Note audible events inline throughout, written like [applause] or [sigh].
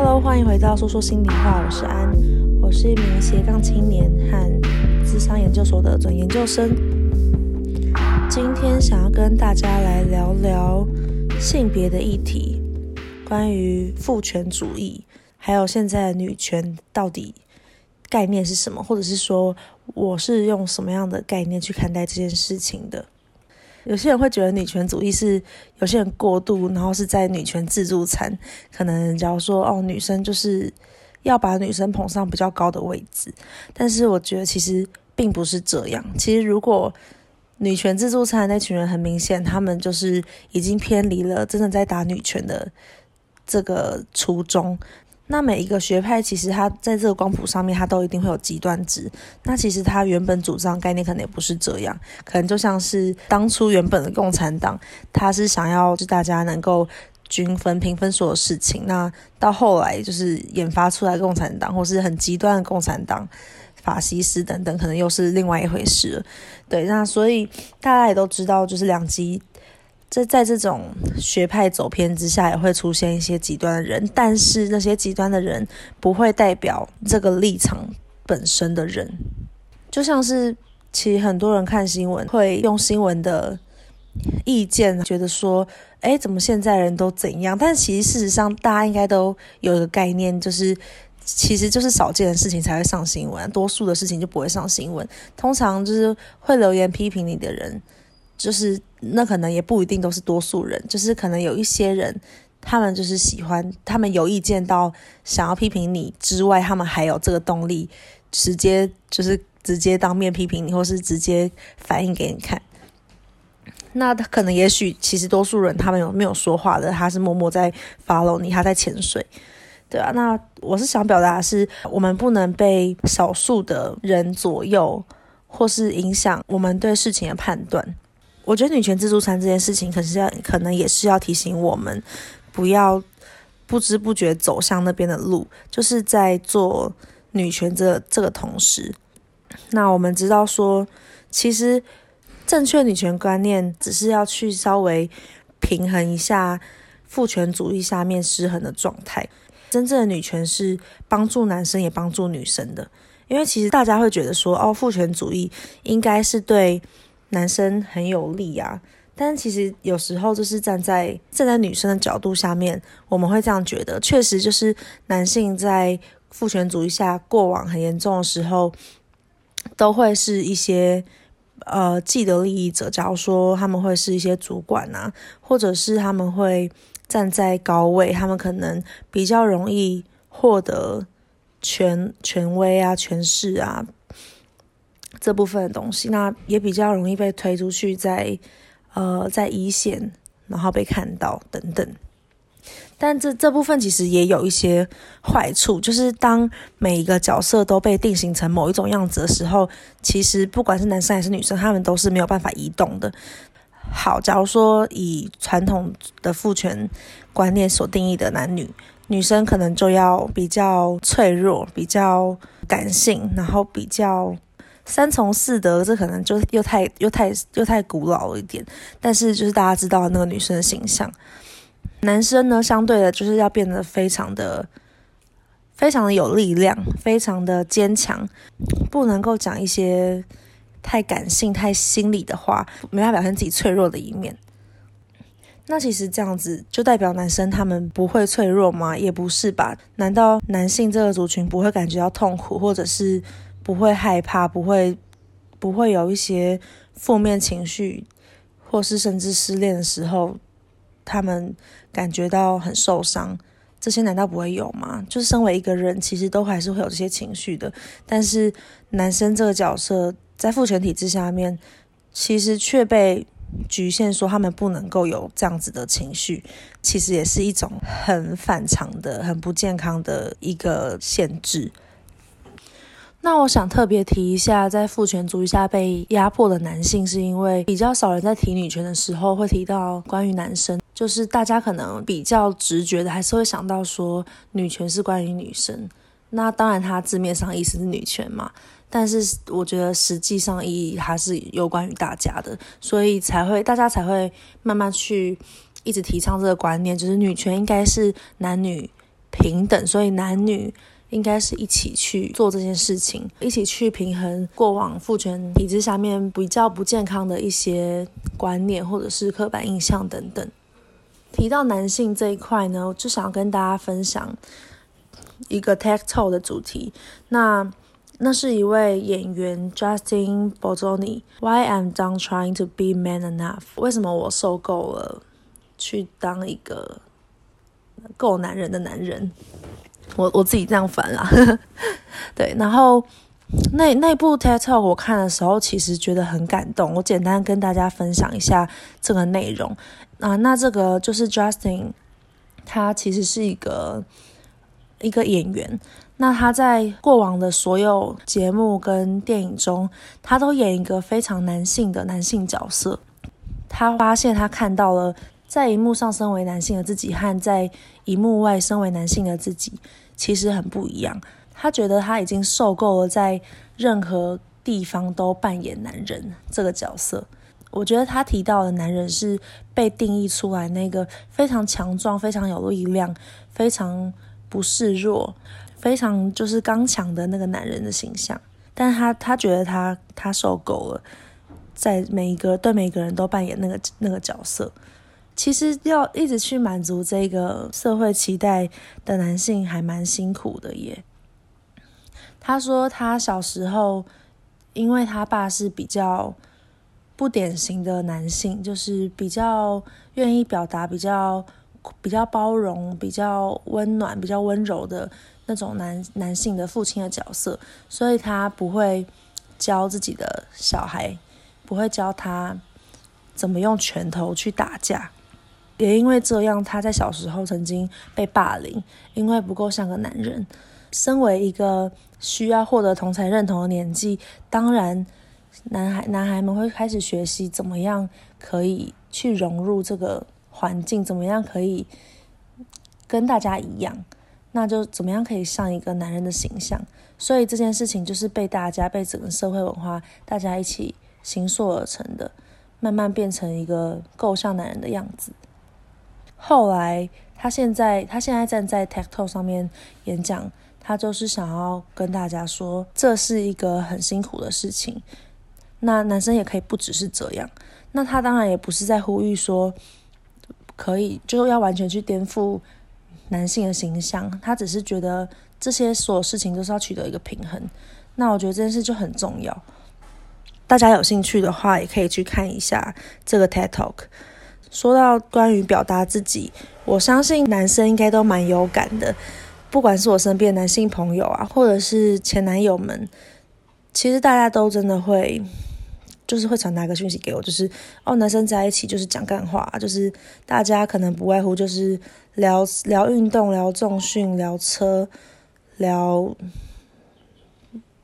Hello，欢迎回到说说心里话，我是安，我是一名斜杠青年和智商研究所的准研究生。今天想要跟大家来聊聊性别的议题，关于父权主义，还有现在女权到底概念是什么，或者是说我是用什么样的概念去看待这件事情的。有些人会觉得女权主义是有些人过度，然后是在女权自助餐，可能假如说哦，女生就是要把女生捧上比较高的位置，但是我觉得其实并不是这样。其实如果女权自助餐那群人很明显，他们就是已经偏离了真的在打女权的这个初衷。那每一个学派其实它在这个光谱上面，它都一定会有极端值。那其实它原本主张概念可能也不是这样，可能就像是当初原本的共产党，它是想要就大家能够均分平分所有事情。那到后来就是研发出来共产党，或是很极端的共产党、法西斯等等，可能又是另外一回事了。对，那所以大家也都知道，就是两极。这在这种学派走偏之下，也会出现一些极端的人，但是那些极端的人不会代表这个立场本身的人。就像是，其实很多人看新闻会用新闻的意见觉得说，哎，怎么现在人都怎样？但其实事实上，大家应该都有一个概念，就是其实就是少见的事情才会上新闻，多数的事情就不会上新闻。通常就是会留言批评你的人。就是那可能也不一定都是多数人，就是可能有一些人，他们就是喜欢，他们有意见到想要批评你之外，他们还有这个动力，直接就是直接当面批评你，或是直接反映给你看。那他可能也许其实多数人他们有没有说话的，他是默默在 follow 你，他在潜水，对啊。那我是想表达是，我们不能被少数的人左右，或是影响我们对事情的判断。我觉得女权自助餐这件事情，可是要可能也是要提醒我们，不要不知不觉走向那边的路，就是在做女权这这个同时，那我们知道说，其实正确女权观念只是要去稍微平衡一下父权主义下面失衡的状态。真正的女权是帮助男生也帮助女生的，因为其实大家会觉得说，哦，父权主义应该是对。男生很有利啊，但其实有时候就是站在站在女生的角度下面，我们会这样觉得，确实就是男性在父权主义下过往很严重的时候，都会是一些呃既得利益者。假如说他们会是一些主管啊，或者是他们会站在高位，他们可能比较容易获得权权威啊、权势啊。这部分的东西，那也比较容易被推出去在，呃在一线，然后被看到等等。但这这部分其实也有一些坏处，就是当每一个角色都被定型成某一种样子的时候，其实不管是男生还是女生，他们都是没有办法移动的。好，假如说以传统的父权观念所定义的男女，女生可能就要比较脆弱，比较感性，然后比较。三从四德，这可能就又太又太又太古老了一点。但是就是大家知道那个女生的形象，男生呢，相对的就是要变得非常的非常的有力量，非常的坚强，不能够讲一些太感性、太心理的话，没办法表现自己脆弱的一面。那其实这样子就代表男生他们不会脆弱吗？也不是吧？难道男性这个族群不会感觉到痛苦，或者是？不会害怕，不会，不会有一些负面情绪，或是甚至失恋的时候，他们感觉到很受伤，这些难道不会有吗？就是身为一个人，其实都还是会有这些情绪的。但是男生这个角色在父权体制下面，其实却被局限说他们不能够有这样子的情绪，其实也是一种很反常的、很不健康的一个限制。那我想特别提一下，在父权主义下被压迫的男性，是因为比较少人在提女权的时候会提到关于男生，就是大家可能比较直觉的还是会想到说女权是关于女生。那当然，它字面上意思是女权嘛，但是我觉得实际上意义还是有关于大家的，所以才会大家才会慢慢去一直提倡这个观念，就是女权应该是男女平等，所以男女应该是一起去做这件事情，一起去平衡过往父权体制下面比较不健康的一些观念或者是刻板印象等等。提到男性这一块呢，我就想跟大家分享一个 TED Talk 的主题。那那是一位演员 Justin Bolzoni。Why I'm done trying to be man enough？为什么我受够了去当一个够男人的男人？我我自己这样翻啦。[laughs] 对，然后那那部 TED Talk 我看的时候，其实觉得很感动。我简单跟大家分享一下这个内容。啊，那这个就是 Justin，他其实是一个一个演员。那他在过往的所有节目跟电影中，他都演一个非常男性的男性角色。他发现他看到了在荧幕上身为男性的自己和在荧幕外身为男性的自己其实很不一样。他觉得他已经受够了在任何地方都扮演男人这个角色。我觉得他提到的男人是被定义出来那个非常强壮、非常有力量、非常不示弱、非常就是刚强的那个男人的形象。但他他觉得他他受够了，在每一个对每个人都扮演那个那个角色。其实要一直去满足这个社会期待的男性还蛮辛苦的耶。他说他小时候，因为他爸是比较。不典型的男性，就是比较愿意表达、比较比较包容、比较温暖、比较温柔的那种男男性的父亲的角色，所以他不会教自己的小孩，不会教他怎么用拳头去打架。也因为这样，他在小时候曾经被霸凌，因为不够像个男人。身为一个需要获得同侪认同的年纪，当然。男孩男孩们会开始学习怎么样可以去融入这个环境，怎么样可以跟大家一样，那就怎么样可以像一个男人的形象。所以这件事情就是被大家、被整个社会文化大家一起形塑而成的，慢慢变成一个够像男人的样子。后来他现在他现在站在 TED Talk 上面演讲，他就是想要跟大家说，这是一个很辛苦的事情。那男生也可以不只是这样，那他当然也不是在呼吁说可以就要完全去颠覆男性的形象，他只是觉得这些所有事情都是要取得一个平衡。那我觉得这件事就很重要，大家有兴趣的话也可以去看一下这个 TED Talk。说到关于表达自己，我相信男生应该都蛮有感的，不管是我身边男性朋友啊，或者是前男友们，其实大家都真的会。就是会传达一个讯息给我，就是哦，男生在一起就是讲干话，就是大家可能不外乎就是聊聊运动、聊重训、聊车、聊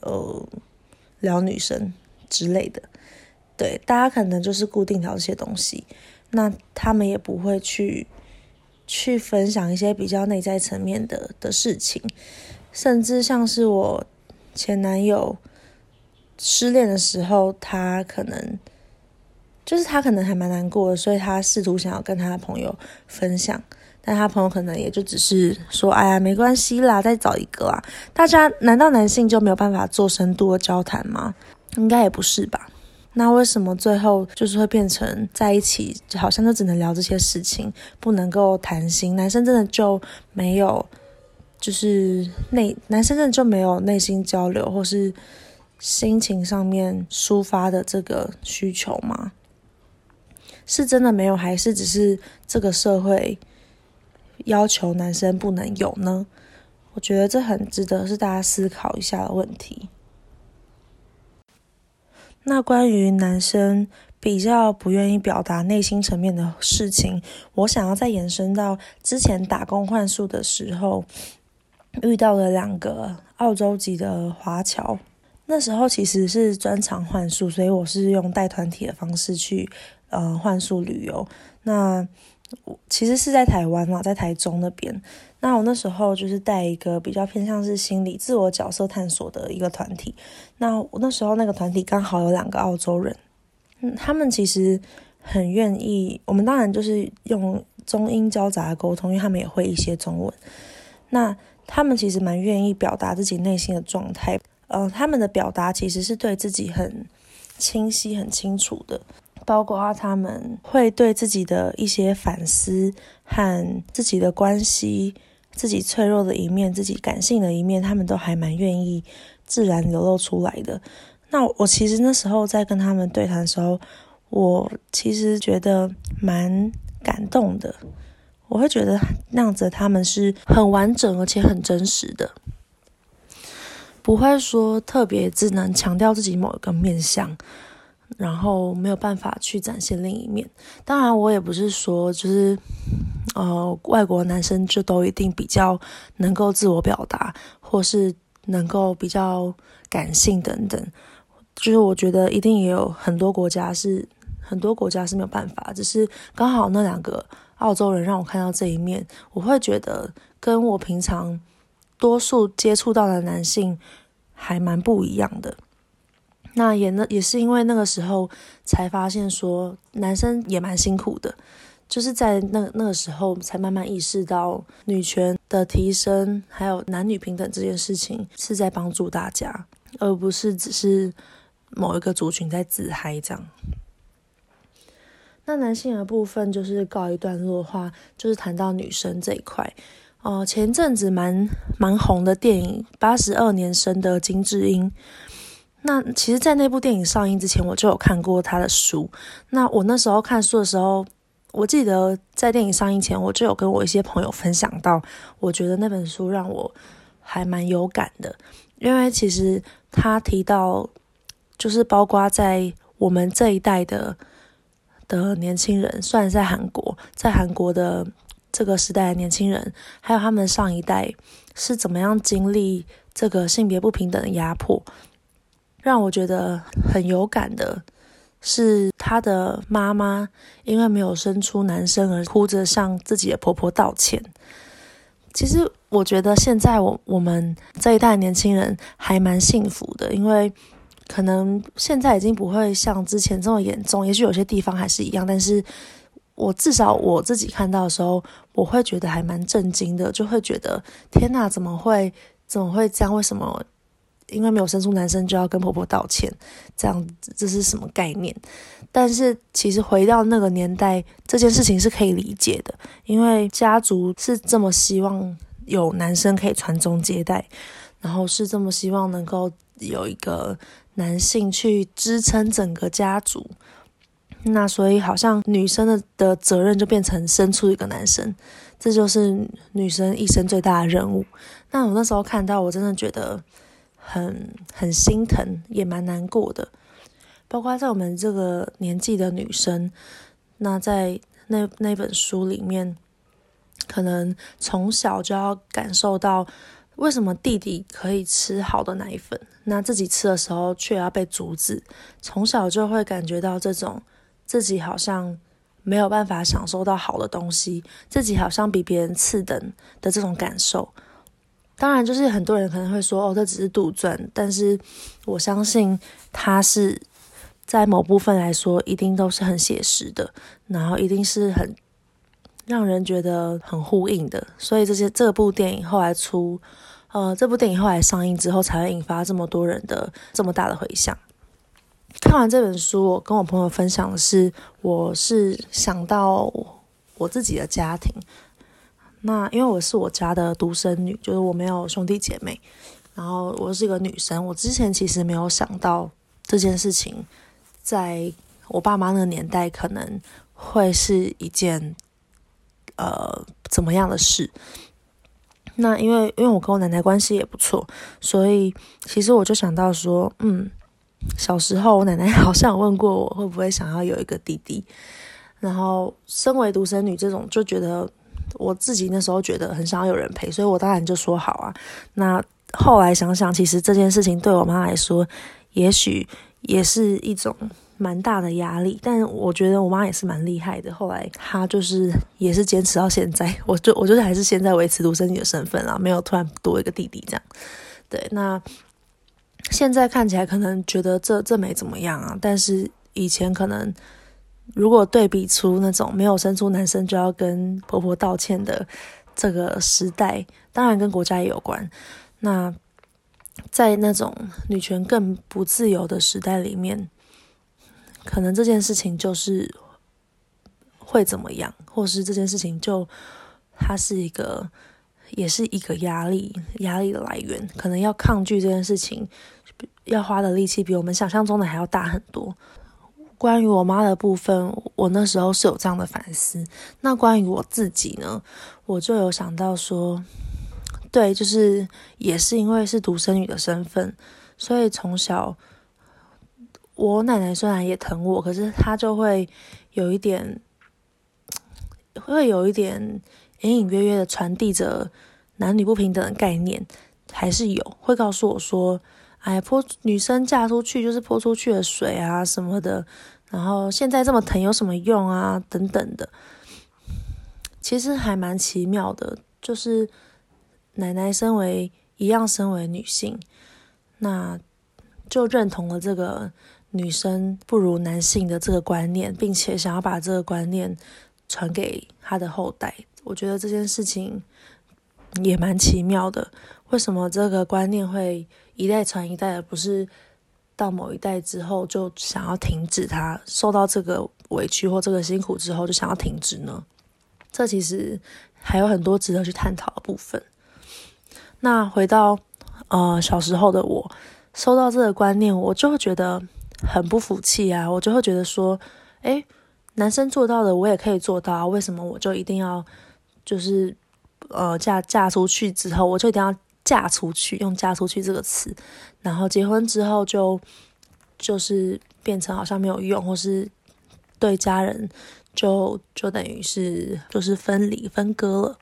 呃聊女生之类的。对，大家可能就是固定聊这些东西，那他们也不会去去分享一些比较内在层面的的事情，甚至像是我前男友。失恋的时候，他可能就是他可能还蛮难过的，所以他试图想要跟他的朋友分享，但他朋友可能也就只是说：“哎呀，没关系啦，再找一个啊。”大家难道男性就没有办法做深度的交谈吗？应该也不是吧？那为什么最后就是会变成在一起，好像就只能聊这些事情，不能够谈心？男生真的就没有，就是内男生真的就没有内心交流，或是？心情上面抒发的这个需求吗？是真的没有，还是只是这个社会要求男生不能有呢？我觉得这很值得是大家思考一下的问题。那关于男生比较不愿意表达内心层面的事情，我想要再延伸到之前打工换宿的时候遇到了两个澳洲籍的华侨。那时候其实是专场换宿，所以我是用带团体的方式去呃换宿旅游。那我其实是在台湾嘛，在台中那边。那我那时候就是带一个比较偏向是心理自我角色探索的一个团体。那我那时候那个团体刚好有两个澳洲人，嗯，他们其实很愿意。我们当然就是用中英交杂的沟通，因为他们也会一些中文。那他们其实蛮愿意表达自己内心的状态，呃，他们的表达其实是对自己很清晰、很清楚的，包括他们会对自己的一些反思和自己的关系、自己脆弱的一面、自己感性的一面，他们都还蛮愿意自然流露出来的。那我其实那时候在跟他们对谈的时候，我其实觉得蛮感动的。我会觉得那样子他们是很完整而且很真实的，不会说特别只能强调自己某一个面向，然后没有办法去展现另一面。当然，我也不是说就是呃外国男生就都一定比较能够自我表达，或是能够比较感性等等。就是我觉得一定也有很多国家是很多国家是没有办法，只是刚好那两个澳洲人让我看到这一面，我会觉得跟我平常多数接触到的男性还蛮不一样的。那也那也是因为那个时候才发现说男生也蛮辛苦的，就是在那那个时候才慢慢意识到女权的提升，还有男女平等这件事情是在帮助大家，而不是只是。某一个族群在自嗨这样，那男性的部分就是告一段落的话，就是谈到女生这一块。哦、前阵子蛮蛮红的电影《八十二年生的金智英》，那其实，在那部电影上映之前，我就有看过他的书。那我那时候看书的时候，我记得在电影上映前，我就有跟我一些朋友分享到，我觉得那本书让我还蛮有感的，因为其实他提到。就是包括在我们这一代的的年轻人，算在韩国，在韩国的这个时代的年轻人，还有他们上一代是怎么样经历这个性别不平等的压迫，让我觉得很有感的是，他的妈妈因为没有生出男生而哭着向自己的婆婆道歉。其实我觉得现在我我们这一代年轻人还蛮幸福的，因为。可能现在已经不会像之前这么严重，也许有些地方还是一样，但是我至少我自己看到的时候，我会觉得还蛮震惊的，就会觉得天哪，怎么会怎么会这样？为什么因为没有生出男生就要跟婆婆道歉？这样子这是什么概念？但是其实回到那个年代，这件事情是可以理解的，因为家族是这么希望有男生可以传宗接代，然后是这么希望能够有一个。男性去支撑整个家族，那所以好像女生的的责任就变成生出一个男生，这就是女生一生最大的任务。那我那时候看到，我真的觉得很很心疼，也蛮难过的。包括在我们这个年纪的女生，那在那那本书里面，可能从小就要感受到。为什么弟弟可以吃好的奶粉，那自己吃的时候却要被阻止？从小就会感觉到这种自己好像没有办法享受到好的东西，自己好像比别人次等的这种感受。当然，就是很多人可能会说：“哦，这只是杜撰。”但是我相信它是在某部分来说，一定都是很写实的，然后一定是很让人觉得很呼应的。所以这些这部电影后来出。呃，这部电影后来上映之后，才会引发这么多人的这么大的回响。看完这本书，我跟我朋友分享的是，我是想到我自己的家庭。那因为我是我家的独生女，就是我没有兄弟姐妹，然后我是一个女生。我之前其实没有想到这件事情，在我爸妈那个年代可能会是一件呃怎么样的事。那因为因为我跟我奶奶关系也不错，所以其实我就想到说，嗯，小时候我奶奶 [laughs] 好像有问过我会不会想要有一个弟弟，然后身为独生女这种就觉得我自己那时候觉得很想要有人陪，所以我当然就说好啊。那后来想想，其实这件事情对我妈来说，也许也是一种。蛮大的压力，但我觉得我妈也是蛮厉害的。后来她就是也是坚持到现在，我就我觉得还是现在维持独生女的身份啊，没有突然多一个弟弟这样。对，那现在看起来可能觉得这这没怎么样啊，但是以前可能如果对比出那种没有生出男生就要跟婆婆道歉的这个时代，当然跟国家也有关。那在那种女权更不自由的时代里面，可能这件事情就是会怎么样，或是这件事情就它是一个，也是一个压力，压力的来源，可能要抗拒这件事情，要花的力气比我们想象中的还要大很多。关于我妈的部分，我那时候是有这样的反思。那关于我自己呢，我就有想到说，对，就是也是因为是独生女的身份，所以从小我奶奶虽然也疼我，可是她就会有一点，会有一点隐隐约约的传递着男女不平等的概念，还是有，会告诉我说。哎，泼女生嫁出去就是泼出去的水啊什么的，然后现在这么疼有什么用啊？等等的，其实还蛮奇妙的。就是奶奶身为一样身为女性，那就认同了这个女生不如男性的这个观念，并且想要把这个观念传给她的后代。我觉得这件事情也蛮奇妙的。为什么这个观念会？一代传一代，而不是到某一代之后就想要停止它，受到这个委屈或这个辛苦之后就想要停止呢？这其实还有很多值得去探讨的部分。那回到呃小时候的我，收到这个观念，我就会觉得很不服气啊！我就会觉得说，诶，男生做到的我也可以做到，为什么我就一定要就是呃嫁嫁出去之后我就一定要？嫁出去，用“嫁出去”这个词，然后结婚之后就就是变成好像没有用，或是对家人就就等于是就是分离分割了。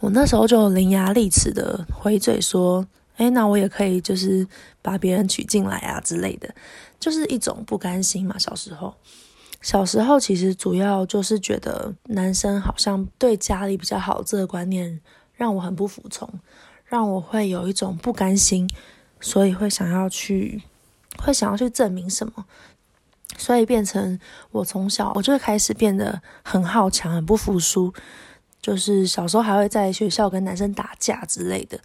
我那时候就伶牙俐齿的回嘴说：“诶，那我也可以就是把别人娶进来啊之类的，就是一种不甘心嘛。”小时候，小时候其实主要就是觉得男生好像对家里比较好，这个观念让我很不服从。让我会有一种不甘心，所以会想要去，会想要去证明什么，所以变成我从小我就会开始变得很好强，很不服输，就是小时候还会在学校跟男生打架之类的，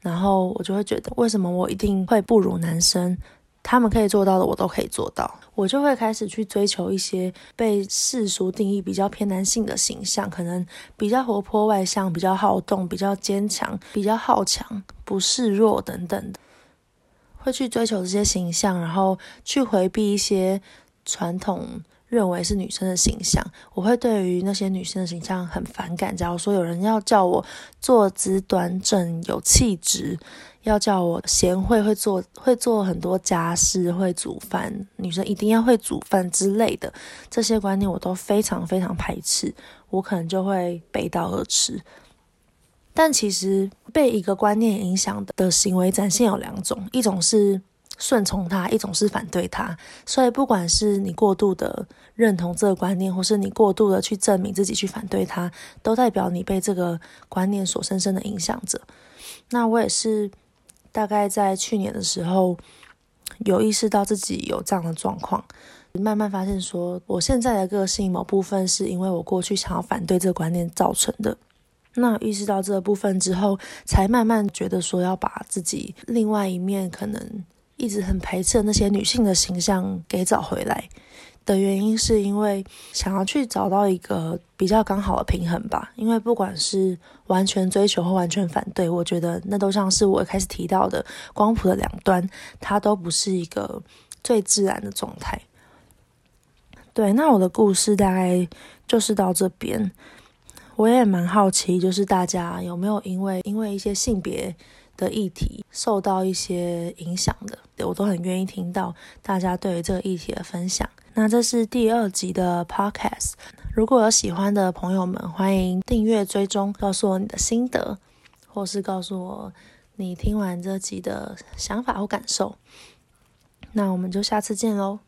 然后我就会觉得为什么我一定会不如男生？他们可以做到的，我都可以做到。我就会开始去追求一些被世俗定义比较偏男性的形象，可能比较活泼外向、比较好动、比较坚强、比较好强、不示弱等等的，会去追求这些形象，然后去回避一些传统认为是女生的形象。我会对于那些女生的形象很反感。假如说有人要叫我坐姿端正、有气质。要叫我贤惠，会做会做很多家事，会煮饭，女生一定要会煮饭之类的，这些观念我都非常非常排斥，我可能就会背道而驰。但其实被一个观念影响的行为展现有两种，一种是顺从它，一种是反对它。所以不管是你过度的认同这个观念，或是你过度的去证明自己去反对它，都代表你被这个观念所深深的影响着。那我也是。大概在去年的时候，有意识到自己有这样的状况，慢慢发现说，我现在的个性某部分是因为我过去想要反对这个观念造成的。那意识到这个部分之后，才慢慢觉得说要把自己另外一面可能一直很排斥的那些女性的形象给找回来。的原因是因为想要去找到一个比较刚好的平衡吧，因为不管是完全追求或完全反对，我觉得那都像是我一开始提到的光谱的两端，它都不是一个最自然的状态。对，那我的故事大概就是到这边，我也蛮好奇，就是大家有没有因为因为一些性别的议题受到一些影响的？我都很愿意听到大家对于这个议题的分享。那这是第二集的 Podcast，如果有喜欢的朋友们，欢迎订阅追踪，告诉我你的心得，或是告诉我你听完这集的想法或感受。那我们就下次见喽。